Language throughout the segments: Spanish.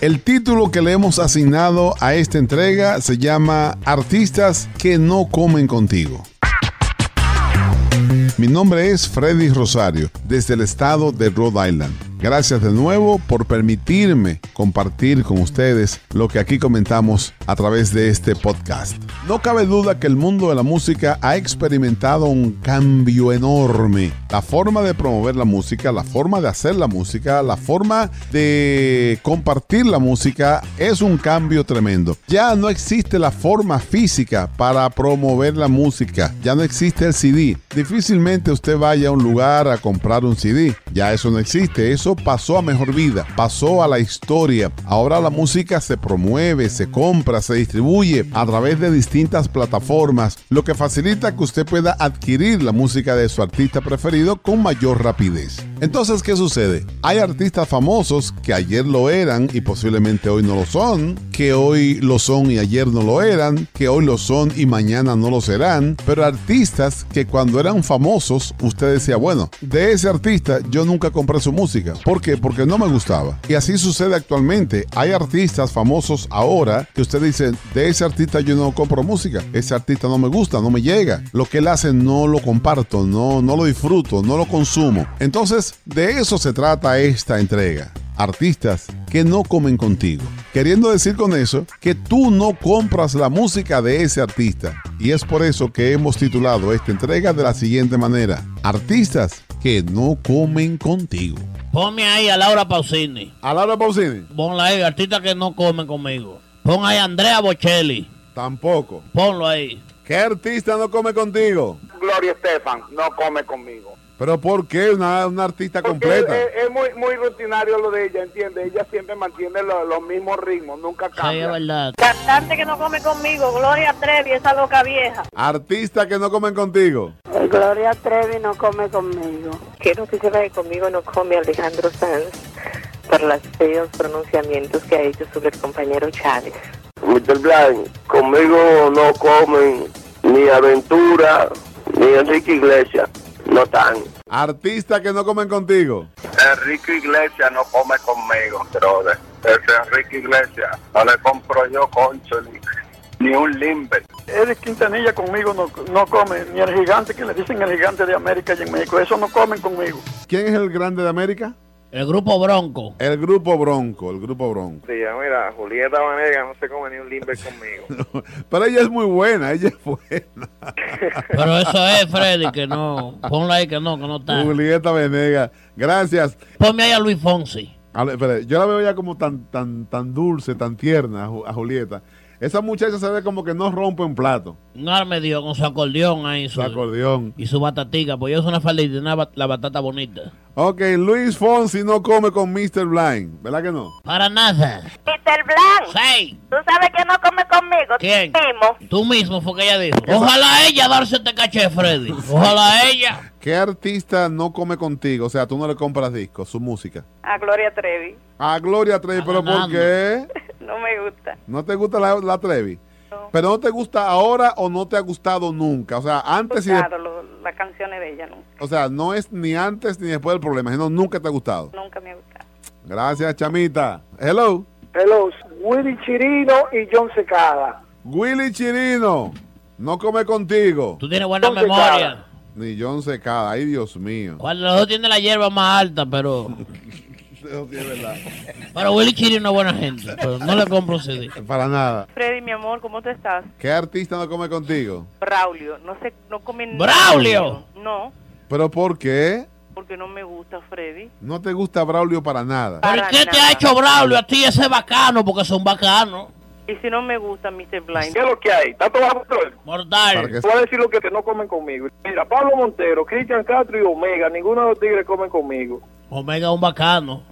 El título que le hemos asignado a esta entrega se llama Artistas que no comen contigo. Mi nombre es Freddy Rosario, desde el estado de Rhode Island. Gracias de nuevo por permitirme compartir con ustedes lo que aquí comentamos a través de este podcast. No cabe duda que el mundo de la música ha experimentado un cambio enorme. La forma de promover la música, la forma de hacer la música, la forma de compartir la música es un cambio tremendo. Ya no existe la forma física para promover la música. Ya no existe el CD. Difícilmente usted vaya a un lugar a comprar un CD. Ya eso no existe. Eso pasó a mejor vida, pasó a la historia. Ahora la música se promueve, se compra, se distribuye a través de distintas plataformas, lo que facilita que usted pueda adquirir la música de su artista preferido con mayor rapidez. Entonces, ¿qué sucede? Hay artistas famosos que ayer lo eran y posiblemente hoy no lo son, que hoy lo son y ayer no lo eran, que hoy lo son y mañana no lo serán, pero artistas que cuando eran famosos usted decía, bueno, de ese artista yo nunca compré su música. ¿Por qué? Porque no me gustaba. Y así sucede actualmente. Hay artistas famosos ahora que usted dice, de ese artista yo no compro música, ese artista no me gusta, no me llega. Lo que él hace no lo comparto, no, no lo disfruto, no lo consumo. Entonces, de eso se trata esta entrega. Artistas que no comen contigo. Queriendo decir con eso que tú no compras la música de ese artista. Y es por eso que hemos titulado esta entrega de la siguiente manera. Artistas que no comen contigo. Ponme ahí a Laura Pausini. ¿A Laura Pausini? Ponla ahí, artista que no comen conmigo. Pon ahí a Andrea Bocelli. Tampoco. Ponlo ahí. ¿Qué artista no come contigo? Gloria Estefan no come conmigo. ¿Pero por qué? Una, una artista completa. Es, es, muy, muy rutinario lo de ella, ¿entiendes? Ella siempre mantiene lo, los mismos ritmos, nunca cambia. Sí, es verdad. Cantante que no come conmigo, Gloria Trevi, esa loca vieja. Artista que no comen contigo. El Gloria Trevi no come conmigo. Quiero que sepa que conmigo no come Alejandro Sanz por los feos pronunciamientos que ha hecho sobre el compañero Chávez. Mr. Blanc, conmigo no comen ni Aventura ni Enrique Iglesias. No tan. Artista que no comen contigo. Enrique Iglesias no come conmigo, brother. Ese Enrique Iglesias no le compro yo concho ni, ni un limber. Eric Quintanilla conmigo no, no come, ni el gigante que le dicen el gigante de América y en México. Eso no comen conmigo. ¿Quién es el grande de América? El grupo Bronco. El grupo Bronco, el grupo Bronco. Sí, mira, Julieta Vanega no se come ni un limber conmigo. Pero ella es muy buena, ella es buena. Pero eso es, Freddy, que no. Ponla ahí que no, que no está. Julieta Venegas, gracias. Ponme ahí a Luis Fonsi. A ver, espere, yo la veo ya como tan, tan, tan dulce, tan tierna a Julieta. Esa muchacha se ve como que no rompe un plato. No me dio con su acordeón ahí. Su acordeón. Y su batatica, pues yo soy una faldita, una bat- la batata bonita. Ok, Luis Fonsi no come con Mr. Blind, ¿verdad que no? Para nada. Mr. Blanc, Sí. ¿tú sabes que no come conmigo? ¿Quién? Tú mismo. Tú mismo fue que ella dijo. Ojalá ella darse este caché, Freddy. Ojalá ella. ¿Qué artista no come contigo? O sea, tú no le compras discos, su música. A Gloria Trevi. A Gloria Trevi, ¿pero por qué? No me gusta. ¿No te gusta la, la Trevi? No. ¿Pero no te gusta ahora o no te ha gustado nunca? O sea, antes y Claro, lo- las canciones de ella nunca, O sea, no es ni antes ni después del problema, sino nunca te ha gustado. nunca me ha gustado. Gracias, chamita. Hello. Hello, Willy Chirino y John Secada. Willy Chirino. No come contigo. Tú tienes buena ¿Dónde memoria. Ni John Secada. Ay, Dios mío. Cuál de los dos tiene la hierba más alta, pero. Eso sí es verdad. Pero Willy Chirino es buena gente. Pero no le compro CD. Para nada. Freddy, mi amor, ¿cómo te estás? ¿Qué artista no come contigo? Braulio, no sé, no comen ¡Braulio! No, ¿Pero por qué? porque no me gusta Freddy. No te gusta Braulio para nada. ¿Pero Para qué te ha hecho Braulio a ti ese bacano? Porque son bacanos. Y si no me gusta Mr. Blind. ¿Qué es lo que hay? ¿Está todo bajo control? Para Mortal. que- Voy a decir lo que no comen conmigo. Mira, Pablo Montero, Cristian Castro y Omega, ninguno de los tigres comen conmigo. Omega es un bacano.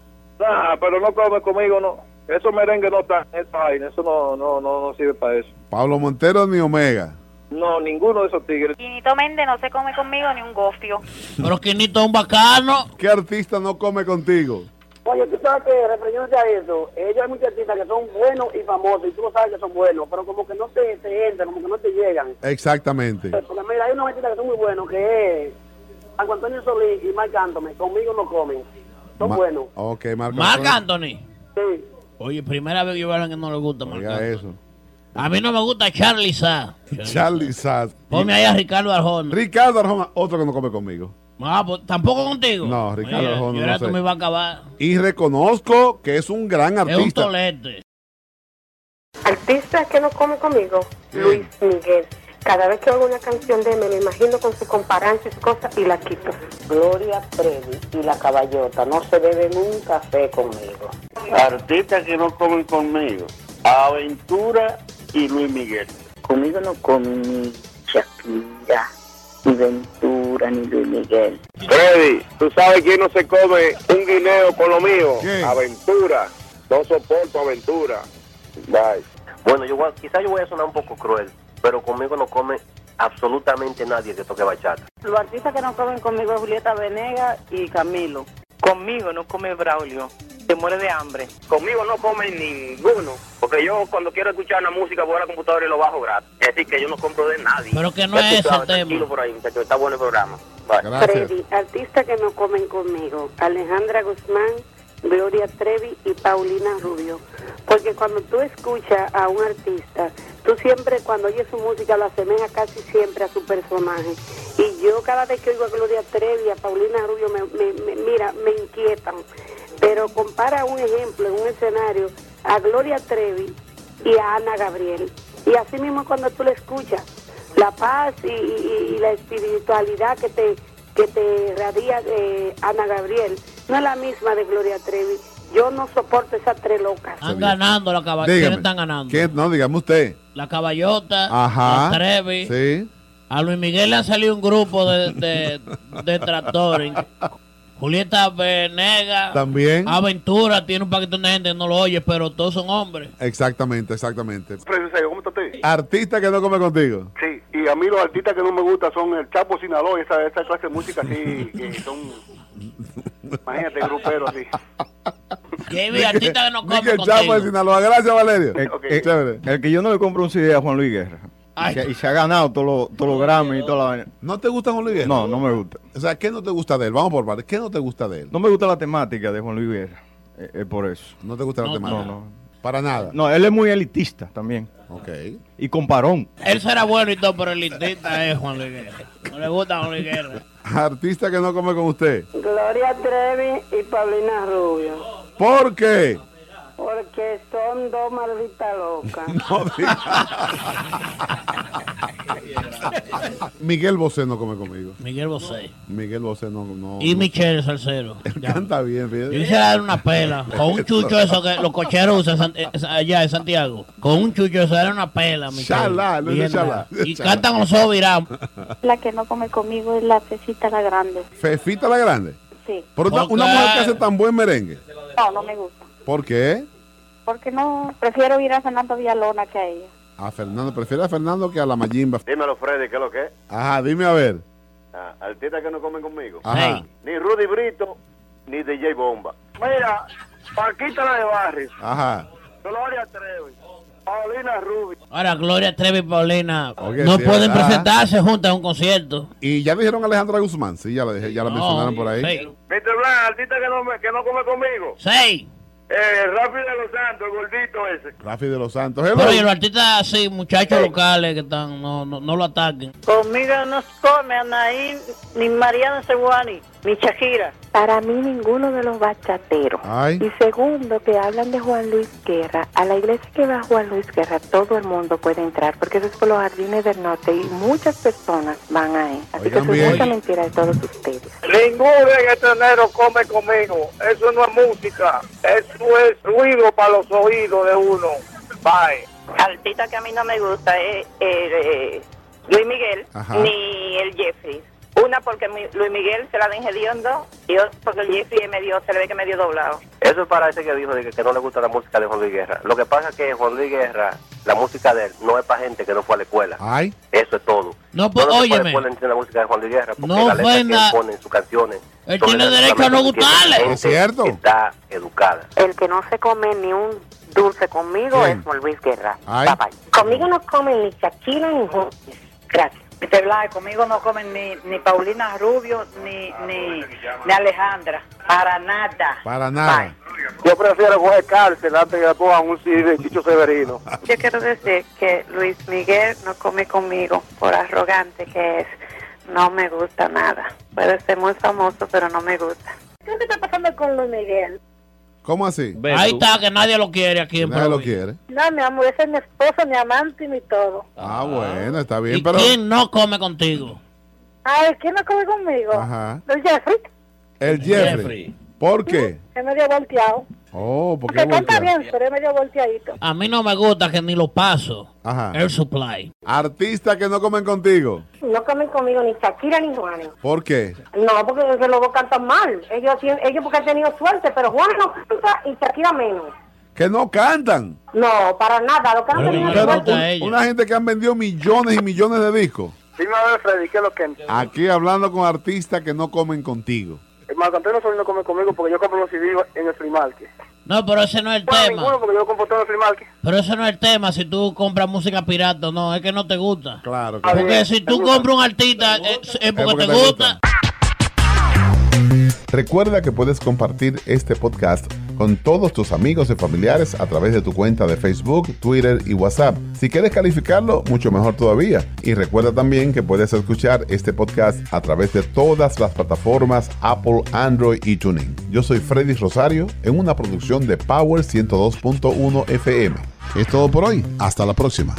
Ah, pero no comen conmigo, no. Esos merengues no están, esa vaina, eso no, no, no, no sirve para eso. Pablo Montero ni Omega. No, ninguno de esos tigres. Quinito Méndez no se come conmigo ni un gofio. Pero Quinito es un bacano. ¿Qué artista no come contigo? Oye, tú sabes que, refiriéndose a eso, ellos hay muchos artistas que son buenos y famosos, y tú lo sabes que son buenos, pero como que no te, te entran, como que no te llegan. Exactamente. Porque mira, hay unos artistas que son muy buenos, que es Marco Antonio Solís y Marc Anthony, conmigo no comen. Son Ma- buenos. Ok, Marco. Marc Antonio. Anthony. Sí. Oye, primera vez que yo veo a alguien que no le gusta Oiga marcando. eso. A mí no me gusta Charlie Sa. Charlie Sass. Ponme ahí a Ricardo Arjona. Ricardo Arjona, otro que no come conmigo. Ah, pues, ¿Tampoco contigo? No, Ricardo Oye, Arjona Yo no sé. tú me iba a acabar. Y reconozco que es un gran Es un artista. tolete. Artista que no come conmigo, Luis Miguel. Cada vez que oigo una canción de él, me lo imagino con su comparanza y su cosa y la quito. Gloria Trevi y la caballota no se beben un café conmigo. Artistas que no comen conmigo. Aventura y Luis Miguel. Conmigo no comen ni Shakira, ni Ventura, ni Luis Miguel. Freddy, ¿tú sabes quién no se come un guineo con lo mío? Aventura. No soporto aventura. Bye. Bueno, yo voy a- quizá yo voy a sonar un poco cruel, pero conmigo no come absolutamente nadie que toque bachata. Los artistas que no comen conmigo es Julieta Venegas y Camilo. Conmigo no come Braulio, se muere de hambre. Conmigo no comen ninguno. Porque yo cuando quiero escuchar una música voy a la computadora y lo bajo gratis. Es decir, que yo no compro de nadie. Pero que no es ese tema. Tranquilo por ahí, muchachos. Está bueno el programa. Bye. Gracias. Freddy, artistas que no comen conmigo, Alejandra Guzmán, Gloria Trevi y Paulina Rubio. Porque cuando tú escuchas a un artista, tú siempre cuando oyes su música lo asemejas casi siempre a su personaje. Y yo cada vez que oigo a Gloria Trevi a Paulina Rubio, me, me- mira, me inquietan. Pero compara un ejemplo en un escenario a Gloria Trevi y a Ana Gabriel. Y así mismo cuando tú la escuchas, la paz y, y- la espiritualidad que te que te radia de Ana Gabriel no es la misma de Gloria Trevi. Yo no soporto esas tres locas. Están ganando la caballota. Dígame. ¿Quiénes están ganando? ¿Quién? No, dígame usted. La caballota, Ajá. la Trevi. Sí. A Luis Miguel le han salido un grupo de, de, de tractores. Julieta Venegas. También. Aventura tiene un paquetón de gente que no lo oye, pero todos son hombres. Exactamente, exactamente. ¿cómo está usted? Artista que no come contigo. Sí, y a mí los artistas que no me gustan son el Chapo Sinaloa, esa, esa clase de música así, que son, imagínate, gruperos así. Jamie, artista que no come de. Sinaloa. Gracias, Valerio. Eh, Ok. eh, Chévere. el que yo no le compro un CD a Juan Luis Guerra. Ay. Y, se, y se ha ganado todos los todos los Grammy y toda la vaina. ¿No te gusta Juan Luis Guerra? No, no me gusta. O sea, ¿qué no te gusta de él? Vamos por partes. ¿Qué no te gusta de él? No me gusta la temática de Juan Luis Guerra. Eh, Es por eso. No te gusta la No, temática. No, no. Para nada. No, él es muy elitista también. Ok. Y comparón. Él será bueno y todo, pero el listista es Juan Luis Guerra. No le gusta Juan Luis Guerra. Artista que no come con usted. Gloria Trevi y Paulina Rubio. ¿Por qué? Porque son dos malditas locas. No diga. Miguel Bosé no come conmigo. Miguel Bosé. Miguel Bosé no. no Y no. Michelle Salcero. Ya. Canta bien, Yo fíjate. quisiera dar una pela con un chucho eso que los cocheros usan San- eh, allá en Santiago. Con un chucho eso era una pela, Michelle. Chalá, no es chalá. dada. Y cantan los ojos virados. La que no come conmigo es la Cecita la Grande. Fefita la Grande. Sí. Pero una, ¿Por una qué? mujer que hace tan buen merengue. No, no me gusta. ¿Por qué? Porque no, prefiero ir a Fernando Villalona que a ella. A Fernando. Prefiere a Fernando que a la Mayimba. Dímelo, Freddy, ¿qué es lo que es? Ajá, dime a ver. Ah, artistas que no comen conmigo. Ajá. Hey. Ni Rudy Brito, ni DJ Bomba. Mira, Paquita la de Barrio, Ajá. Gloria Trevi, Paulina Rubio. Ahora, Gloria Trevi y Paulina Oye, no sí, pueden ¿verdad? presentarse juntas en un concierto. Y ya dijeron a Alejandra Guzmán. Sí, ya la, dije- ya la No, mencionaron por ahí. sí. Mr. Blanc, artista que no, me, que no come conmigo. Seis. Eh, Rápido de los Santos, el gordito ese. Rafi de los Santos. Hello. Pero y los artistas así, muchachos locales que están, no, no, no lo ataquen. Conmigo no come Anaí, ni Mariana Seguani, ni Shakira. Para mí ninguno de los bachateros. Ay. Y segundo, que hablan de Juan Luis Guerra. A la iglesia que va Juan Luis Guerra, todo el mundo puede entrar, porque eso es por los jardines del norte y muchas personas van ahí. Así Oigan que eso es mucha mentira de todos ustedes. Ningún reggaetonero come conmigo. Eso no es música. Eso es ruido para los oídos de uno. Bye. Artista que a mí no me gusta es eh, Luis Miguel Ajá. ni el Jeffrey. Una porque mi- Luis Miguel se la ven hediondo y otra porque el Jeffrey es medio, se le ve que medio doblado. Eso es para ese que dijo de que, que no le gusta la música de Juan Luis Guerra. Lo que pasa es que Juan Luis Guerra, la música de él, no es para gente que no fue a la escuela. Ay. Eso es todo. No, pues, la óyeme. entiende la música de Juan Luis Guerra porque No la letra que él pone en sus canciones. Él tiene derecho a no gustarle. Es cierto. Está educada. El que no se come ni un dulce conmigo ¿Quién? es Juan Luis Guerra. Ay. Bye, bye. Conmigo no comen ni Shakira ni Juan. Gracias. Este Blas, conmigo no comen ni, ni Paulina Rubio ni, ni, ni Alejandra. Para nada. Para nada. Yo prefiero coger cárcel antes que pongan un CD de Chicho Severino. Yo quiero decir que Luis Miguel no come conmigo por arrogante que es. No me gusta nada. Puede ser muy famoso, pero no me gusta. ¿Qué te está pasando con Luis Miguel? ¿Cómo así? Ahí está, que nadie lo quiere aquí en Nadie lo quiere. No, mi amor, ese es mi esposo, mi amante y mi todo. Ah, bueno, está bien, ¿Y pero... quién no come contigo? Ay, ¿quién no come conmigo? Ajá. El Jeffrey, El Jeffrey. Jeffrey. ¿Por qué? es medio volteado. Oh, ¿por qué Porque canta volteado? bien, pero es medio volteadito. A mí no me gusta que ni lo paso. Ajá. Air Supply. Artistas que no comen contigo. No comen conmigo ni Shakira ni Juan. ¿Por qué? No, porque desde luego cantan mal. Ellos, ellos porque han tenido suerte, pero Juan no canta y Shakira menos. Que no cantan. No, para nada. Lo que han tenido Pero suerte. un- una gente que han vendido millones y millones de discos. Dime a ver, Freddy, ¿qué es lo que? Aquí hablando con artistas que no comen contigo. El Marco Antonio Solís no come conmigo porque yo compro los CD en el free market. No, pero ese no es el Bueno, tema. ninguno porque yo compro todo en el free market. Pero ese no es el tema, si tú compras música pirata o no, es que no te gusta. Claro, claro. Porque si tú compras un artista, es, es porque porque te te gusta. Recuerda que puedes compartir este podcast con todos tus amigos y familiares a través de tu cuenta de Facebook, Twitter y WhatsApp. Si quieres calificarlo, mucho mejor todavía. Y recuerda también que puedes escuchar este podcast a través de todas las plataformas Apple, Android y Tuning. Yo soy Freddy Rosario en una producción de Power 102.1 FM. Es todo por hoy. Hasta la próxima.